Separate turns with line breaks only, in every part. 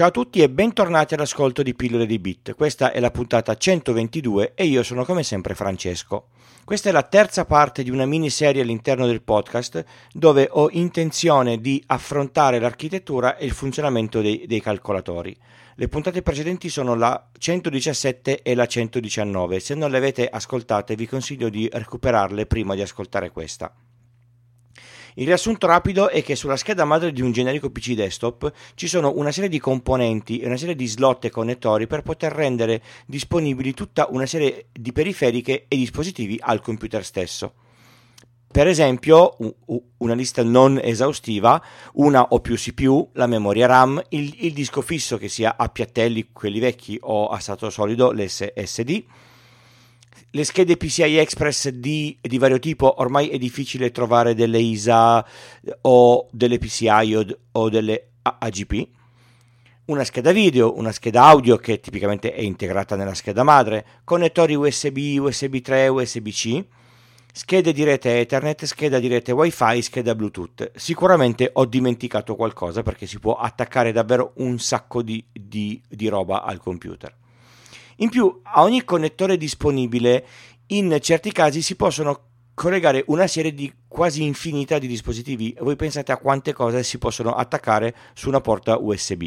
Ciao a tutti e bentornati all'ascolto di Pillole di Bit. Questa è la puntata 122 e io sono come sempre Francesco. Questa è la terza parte di una miniserie all'interno del podcast dove ho intenzione di affrontare l'architettura e il funzionamento dei, dei calcolatori. Le puntate precedenti sono la 117 e la 119. Se non le avete ascoltate vi consiglio di recuperarle prima di ascoltare questa. Il riassunto rapido è che sulla scheda madre di un generico PC desktop ci sono una serie di componenti e una serie di slot e connettori per poter rendere disponibili tutta una serie di periferiche e dispositivi al computer stesso. Per esempio, una lista non esaustiva, una o più CPU, la memoria RAM, il, il disco fisso che sia a piattelli, quelli vecchi, o a stato solido, l'SSD, le schede PCI Express di, di, vario tipo, ormai è difficile trovare delle ISA o delle PCI o, o delle AGP. Una scheda video, una scheda audio che tipicamente è integrata nella scheda madre, connettori USB, USB 3, USB-C, schede di rete Ethernet, scheda di rete WiFi, scheda Bluetooth. Sicuramente ho dimenticato qualcosa perché si può attaccare davvero un sacco di, di, di roba al computer. In più, a ogni connettore disponibile, in certi casi si possono collegare una serie di quasi infinita di dispositivi. Voi pensate a quante cose si possono attaccare su una porta USB.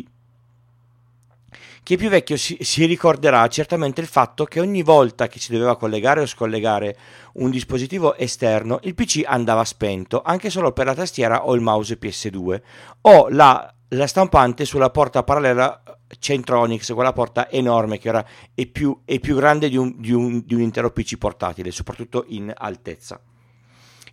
Chi è più vecchio si, si, ricorderà certamente il fatto che ogni volta che si doveva collegare o scollegare un dispositivo esterno, il PC andava spento, anche solo per la tastiera o il mouse PS2, o la, la stampante sulla porta parallela Centronix, quella porta enorme che ora è più, è più grande di un, di, un, di un intero PC portatile, soprattutto in altezza.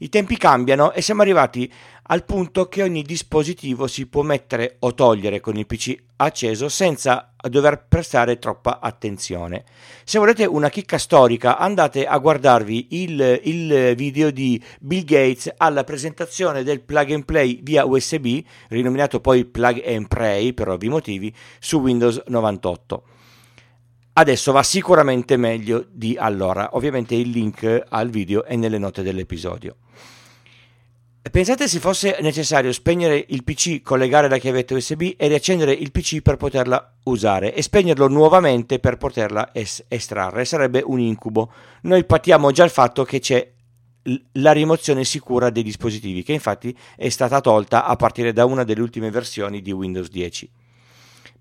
I tempi cambiano e siamo arrivati al punto che ogni dispositivo si può mettere o togliere con il PC acceso senza dover prestare troppa attenzione. Se volete una chicca storica andate a guardarvi il, il video di Bill Gates alla presentazione del plug and play via USB, rinominato poi plug and play per ovvi motivi, su Windows 98. Adesso va sicuramente meglio di allora. Ovviamente il link al video è nelle note dell'episodio. Pensate se fosse necessario spegnere il PC, collegare la chiavetta USB e riaccendere il PC per poterla usare e spegnerlo nuovamente per poterla es- estrarre. Sarebbe un incubo. Noi patiamo già il fatto che c'è la rimozione sicura dei dispositivi, che infatti è stata tolta a partire da una delle ultime versioni di Windows 10.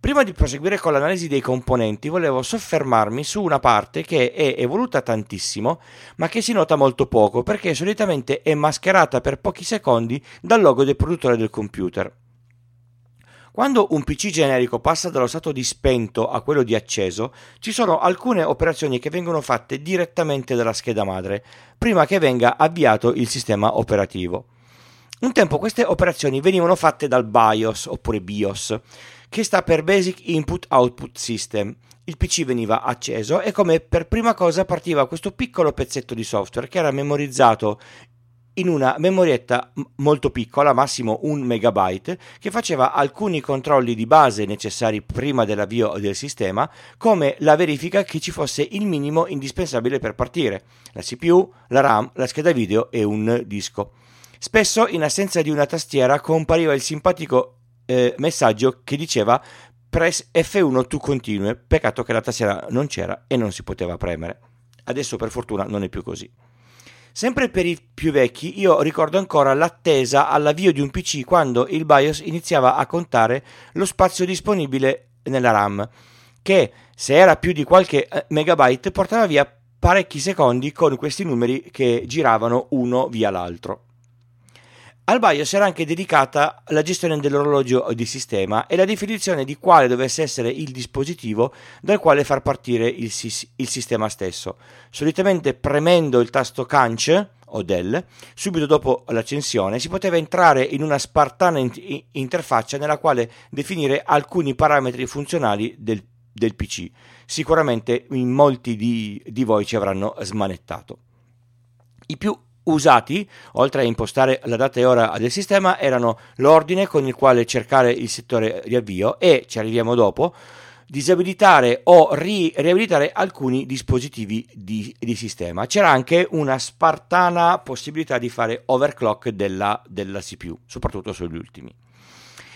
Prima di proseguire con l'analisi dei componenti, volevo soffermarmi su una parte che è evoluta tantissimo, ma che si nota molto poco perché solitamente è mascherata per pochi secondi dal logo del produttore del computer. Quando un PC generico passa dallo stato di spento a quello di acceso, ci sono alcune operazioni che vengono fatte direttamente dalla scheda madre, prima che venga avviato il sistema operativo. Un tempo queste operazioni venivano fatte dal BIOS oppure BIOS che sta per Basic Input Output System. Il PC veniva acceso e come per prima cosa partiva questo piccolo pezzetto di software che era memorizzato in una memorietta molto piccola, massimo un megabyte, che faceva alcuni controlli di base necessari prima dell'avvio del sistema, come la verifica che ci fosse il minimo indispensabile per partire, la CPU, la RAM, la scheda video e un disco. Spesso, in assenza di una tastiera, compariva il simpatico eh, messaggio che diceva press F1 to continue, peccato che la tastiera non c'era e non si poteva premere. Adesso per fortuna non è più così. Sempre per i più vecchi, io ricordo ancora l'attesa all'avvio di un PC quando il BIOS iniziava a contare lo spazio disponibile nella RAM, che se era più di qualche eh, megabyte portava via parecchi secondi con questi numeri che giravano uno via l'altro. Al BIOS era anche dedicata la gestione dell'orologio di sistema e la definizione di quale dovesse essere il dispositivo dal quale far partire il, il sistema stesso. Solitamente premendo il tasto Canch o Del, subito dopo l'accensione, si poteva entrare in una spartana in- interfaccia nella quale definire alcuni parametri funzionali del, del PC. Sicuramente in molti di, di voi ci avranno smanettato. I più usati, oltre a impostare la data e ora del sistema, erano l'ordine con il quale cercare il settore riavvio e, ci arriviamo dopo, disabilitare o ri- riabilitare alcuni dispositivi di, di, sistema. C'era anche una spartana possibilità di fare overclock della, della CPU, soprattutto sugli ultimi.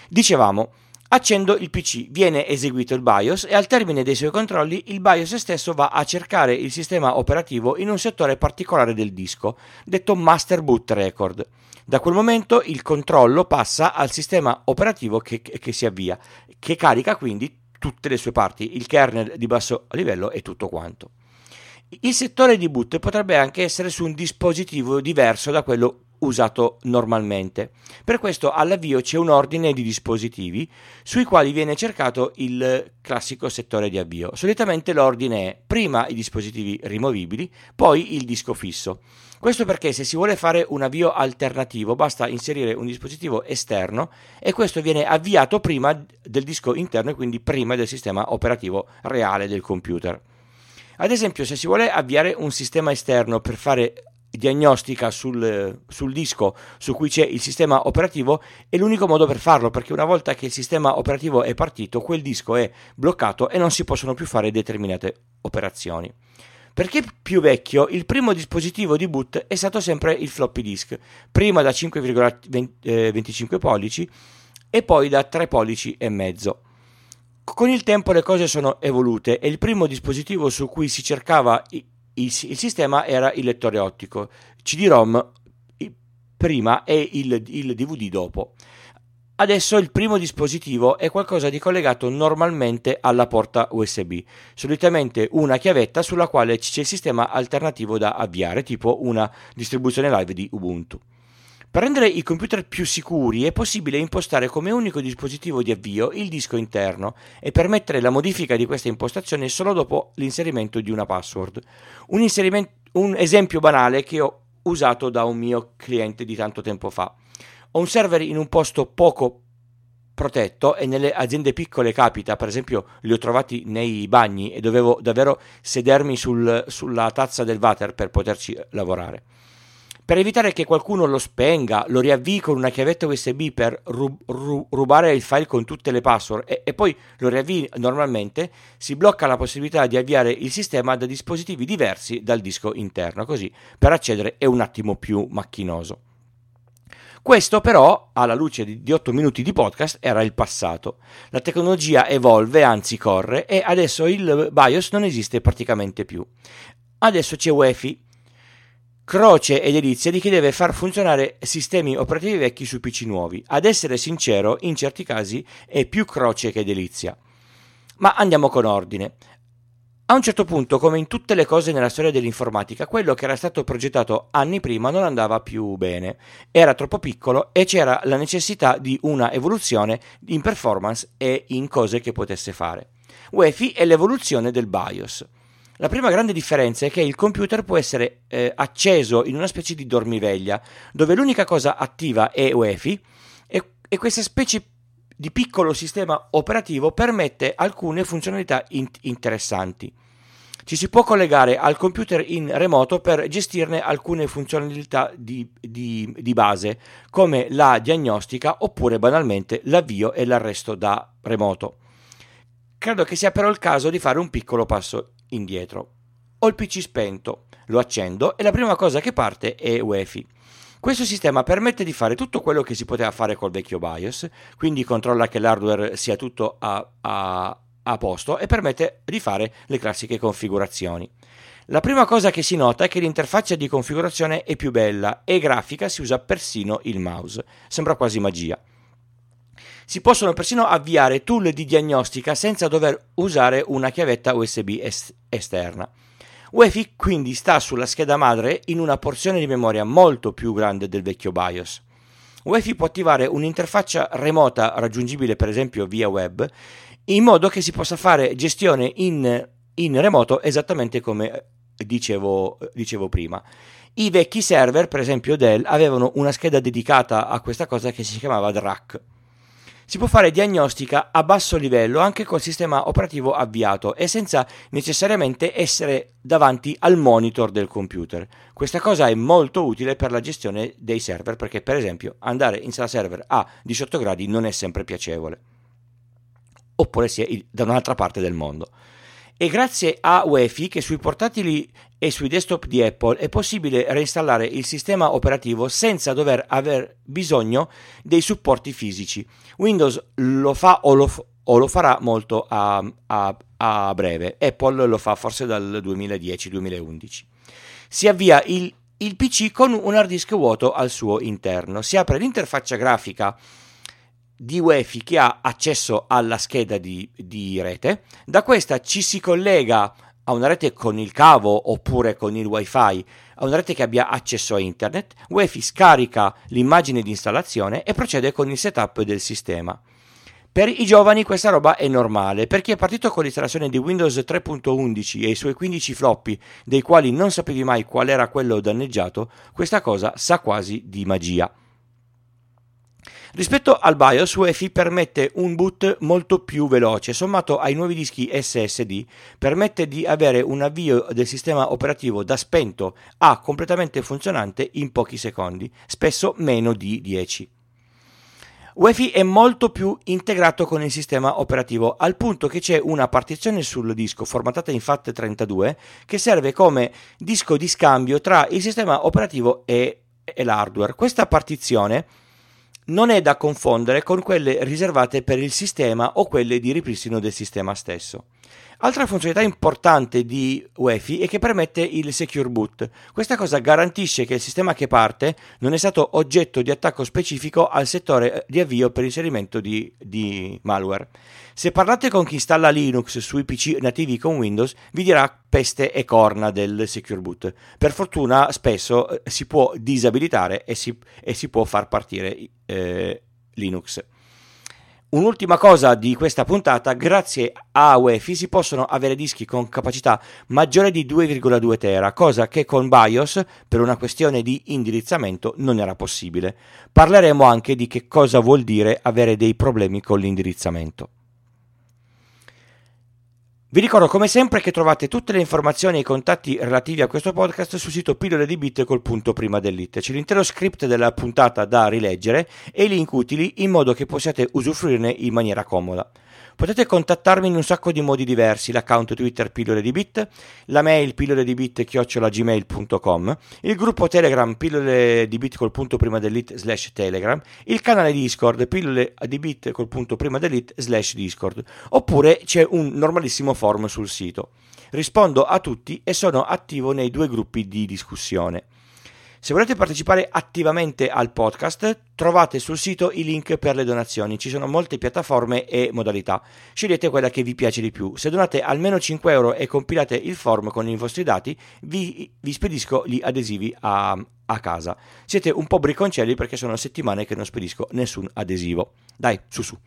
Dicevamo, Accendo il PC, viene eseguito il BIOS e al termine dei suoi controlli il BIOS stesso va a cercare il sistema operativo in un settore particolare del disco, detto Master Boot Record. Da quel momento il controllo passa al sistema operativo che, che si avvia, che carica quindi tutte le sue parti, il kernel di basso livello e tutto quanto. Il settore di boot potrebbe anche essere su un dispositivo diverso da quello usato normalmente. Per questo all'avvio c'è un ordine di dispositivi sui quali viene cercato il classico settore di avvio. Solitamente l'ordine è prima i dispositivi rimovibili, poi il disco fisso. Questo perché se si vuole fare un avvio alternativo basta inserire un dispositivo esterno e questo viene avviato prima del disco interno e quindi prima del sistema operativo reale del computer. Ad esempio, se si vuole avviare un sistema esterno per fare diagnostica sul, sul, disco su cui c'è il sistema operativo è l'unico modo per farlo perché una volta che il sistema operativo è partito quel disco è bloccato e non si possono più fare determinate operazioni. Perché più vecchio, il primo dispositivo di boot è stato sempre il floppy disk, prima da 5,25 pollici e poi da 3 pollici e mezzo. Con il tempo le cose sono evolute e il primo dispositivo su cui si cercava il, il sistema era il lettore ottico, CD-ROM prima e il, il DVD dopo. Adesso il primo dispositivo è qualcosa di collegato normalmente alla porta USB, solitamente una chiavetta sulla quale c'è il sistema alternativo da avviare, tipo una distribuzione live di Ubuntu. Per rendere i computer più sicuri è possibile impostare come unico dispositivo di avvio il disco interno e permettere la modifica di questa impostazione solo dopo l'inserimento di una password. Un, un esempio banale che ho usato da un mio cliente di tanto tempo fa. Ho un server in un posto poco protetto e nelle aziende piccole capita, per esempio li ho trovati nei bagni e dovevo davvero sedermi sul, sulla tazza del water per poterci lavorare. Per evitare che qualcuno lo spenga, lo riavvii con una chiavetta USB per rub- rub- rubare il file con tutte le password e-, e poi lo riavvii normalmente, si blocca la possibilità di avviare il sistema da dispositivi diversi dal disco interno, così per accedere è un attimo più macchinoso. Questo però, alla luce di 8 minuti di podcast, era il passato. La tecnologia evolve, anzi corre, e adesso il BIOS non esiste praticamente più. Adesso c'è UEFI, croce e delizia di chi deve far funzionare sistemi operativi vecchi su PC nuovi. Ad essere sincero, in certi casi è più croce che delizia. Ma andiamo con ordine. A un certo punto, come in tutte le cose nella storia dell'informatica, quello che era stato progettato anni prima non andava più bene, era troppo piccolo e c'era la necessità di una evoluzione in performance e in cose che potesse fare. UEFI è l'evoluzione del BIOS. La prima grande differenza è che il computer può essere eh, acceso in una specie di dormiveglia, dove l'unica cosa attiva è UEFI e, e questa specie di piccolo sistema operativo permette alcune funzionalità in- interessanti. Ci si può collegare al computer in remoto per gestirne alcune funzionalità di, di, di base, come la diagnostica oppure banalmente l'avvio e l'arresto da remoto. Credo che sia però il caso di fare un piccolo passo indietro. Ho il PC spento, lo accendo e la prima cosa che parte è UEFI. Questo sistema permette di fare tutto quello che si poteva fare col vecchio BIOS, quindi controlla che l'hardware sia tutto a, a, a posto e permette di fare le classiche configurazioni. La prima cosa che si nota è che l'interfaccia di configurazione è più bella e grafica si usa persino il mouse. Sembra quasi magia. Si possono persino avviare tool di diagnostica senza dover usare una chiavetta USB est- esterna. UEFI quindi sta sulla scheda madre in una porzione di memoria molto più grande del vecchio BIOS. UEFI può attivare un'interfaccia remota raggiungibile per esempio via web in modo che si possa fare gestione in, in remoto esattamente come dicevo, dicevo prima. I vecchi server, per esempio Dell, avevano una scheda dedicata a questa cosa che si chiamava DRAC. Si può fare diagnostica a basso livello anche col sistema operativo avviato e senza necessariamente essere davanti al monitor del computer. Questa cosa è molto utile per la gestione dei server perché per esempio andare in sala server a 18 gradi non è sempre piacevole. Oppure si è da un'altra parte del mondo. E grazie a UEFI che sui portatili e sui desktop di Apple è possibile reinstallare il sistema operativo senza dover aver bisogno dei supporti fisici. Windows lo fa o lo, o lo farà molto a, a, a breve, Apple lo fa forse dal 2010-2011. Si avvia il, il PC con un hard disk vuoto al suo interno, si apre l'interfaccia grafica di UEFI che ha accesso alla scheda di, di, rete, da questa ci si collega a una rete con il cavo oppure con il wifi, a una rete che abbia accesso a internet, UEFI scarica l'immagine di installazione e procede con il setup del sistema. Per i giovani questa roba è normale, per chi è partito con l'installazione di Windows 3.11 e i suoi 15 floppy, dei quali non sapevi mai qual era quello danneggiato, questa cosa sa quasi di magia. Rispetto al BIOS, UEFI permette un boot molto più veloce, sommato ai nuovi dischi SSD, permette di avere un avvio del sistema operativo da spento a completamente funzionante in pochi secondi, spesso meno di 10. UEFI è molto più integrato con il sistema operativo, al punto che c'è una partizione sul disco formatata in FAT32 che serve come disco di scambio tra il sistema operativo e, e l'hardware. Questa partizione non è da confondere con quelle riservate per il sistema o quelle di ripristino del sistema stesso. Altra funzionalità importante di UEFI è che permette il Secure Boot. Questa cosa garantisce che il sistema che parte non è stato oggetto di attacco specifico al settore di avvio per inserimento di, di malware. Se parlate con chi installa Linux sui PC nativi con Windows, vi dirà peste e corna del Secure Boot. Per fortuna spesso eh, si può disabilitare e si, e si può far partire eh, Linux. Un'ultima cosa di questa puntata, grazie a UEFI si possono avere dischi con capacità maggiore di 2,2 tera, cosa che con BIOS, per una questione di indirizzamento, non era possibile. Parleremo anche di che cosa vuol dire avere dei problemi con l'indirizzamento. Vi ricordo come sempre che trovate tutte le informazioni e i contatti relativi a questo podcast sul sito pillole di bit col punto prima dell'it. C'è l'intero script della puntata da rileggere e i link utili in modo che possiate usufruirne in maniera comoda. Potete contattarmi in un sacco di modi diversi, l'account Twitter pillole di bit, la mail pillole di bit chiocciolagmail.com, il gruppo Telegram pillole di bit col punto prima dell'it slash Telegram, il canale Discord pillole di bit col punto prima dell'it slash Discord, oppure c'è un normalissimo forum sul sito. Rispondo a tutti e sono attivo nei due gruppi di discussione. Se volete partecipare attivamente al podcast, trovate sul sito i link per le donazioni. Ci sono molte piattaforme e modalità. Scegliete quella che vi piace di più. Se donate almeno 5 euro e compilate il form con i vostri dati, vi, vi spedisco gli adesivi a, a casa. Siete un po' bricconcelli perché sono settimane che non spedisco nessun adesivo. Dai, su su.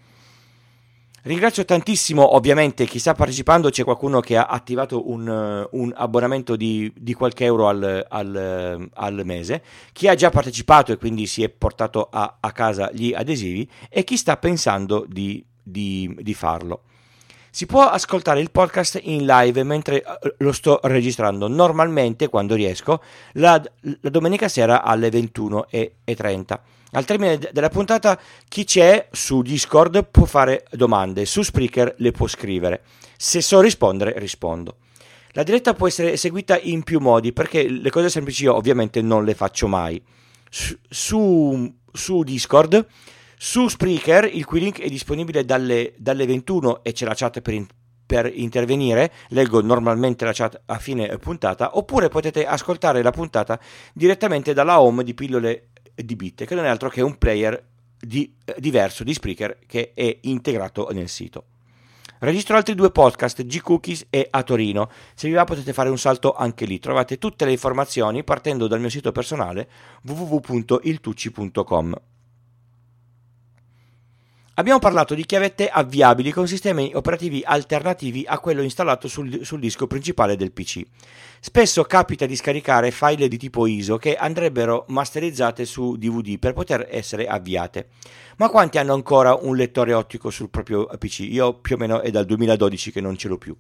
Ringrazio tantissimo, ovviamente, chi sta partecipando, c'è qualcuno che ha attivato un, uh, un abbonamento di, di, qualche euro al, al, al, mese, chi ha già partecipato e quindi si è portato a, a casa gli adesivi e chi sta pensando di, di, di farlo. Si può ascoltare il podcast in live mentre uh, lo sto registrando, normalmente quando riesco, la, la domenica sera alle 21.30. Al termine della puntata chi c'è su Discord può fare domande, su Spreaker le può scrivere. Se so rispondere, rispondo. La diretta può essere eseguita in più modi perché le cose semplici io ovviamente non le faccio mai. Su, su Discord, su Spreaker, il cui link è disponibile dalle, dalle 21 e c'è la chat per, in, per intervenire, leggo normalmente la chat a fine puntata, oppure potete ascoltare la puntata direttamente dalla home di pillole di Bit, che non è altro che un player di, eh, diverso di Spreaker che è integrato nel sito. Registro altri due podcast, G-Cookies e A Torino. Se vi va potete fare un salto anche lì. Trovate tutte le informazioni partendo dal mio sito personale www.iltucci.com. Abbiamo parlato di chiavette avviabili con sistemi operativi alternativi a quello installato sul, sul, disco principale del PC. Spesso capita di scaricare file di tipo ISO che andrebbero masterizzate su DVD per poter essere avviate. Ma quanti hanno ancora un lettore ottico sul proprio PC? Io più o meno è dal 2012 che non ce l'ho più.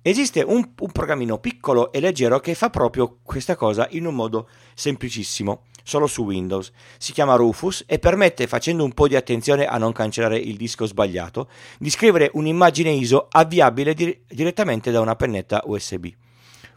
Esiste un, un programmino piccolo e leggero che fa proprio questa cosa in un modo semplicissimo. Solo su Windows. Si chiama Rufus e permette, facendo un po' di attenzione a non cancellare il disco sbagliato, di scrivere un'immagine ISO avviabile dir- direttamente da una pennetta USB.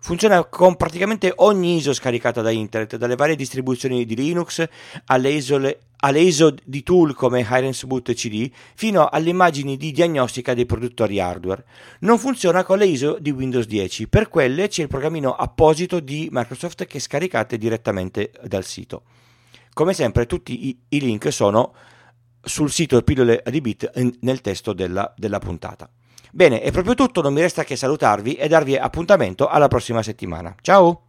Funziona con praticamente ogni ISO scaricata da internet, dalle varie distribuzioni di Linux alle, ISO di tool come Hirens Boot CD fino alle immagini di diagnostica dei produttori hardware. Non funziona con le ISO di Windows 10, per quelle c'è il programmino apposito di Microsoft che scaricate direttamente dal sito. Come sempre tutti i, i link sono sul sito Pillole di Bit nel testo della, della puntata. Bene, è proprio tutto, non mi resta che salutarvi e darvi appuntamento alla prossima settimana. Ciao!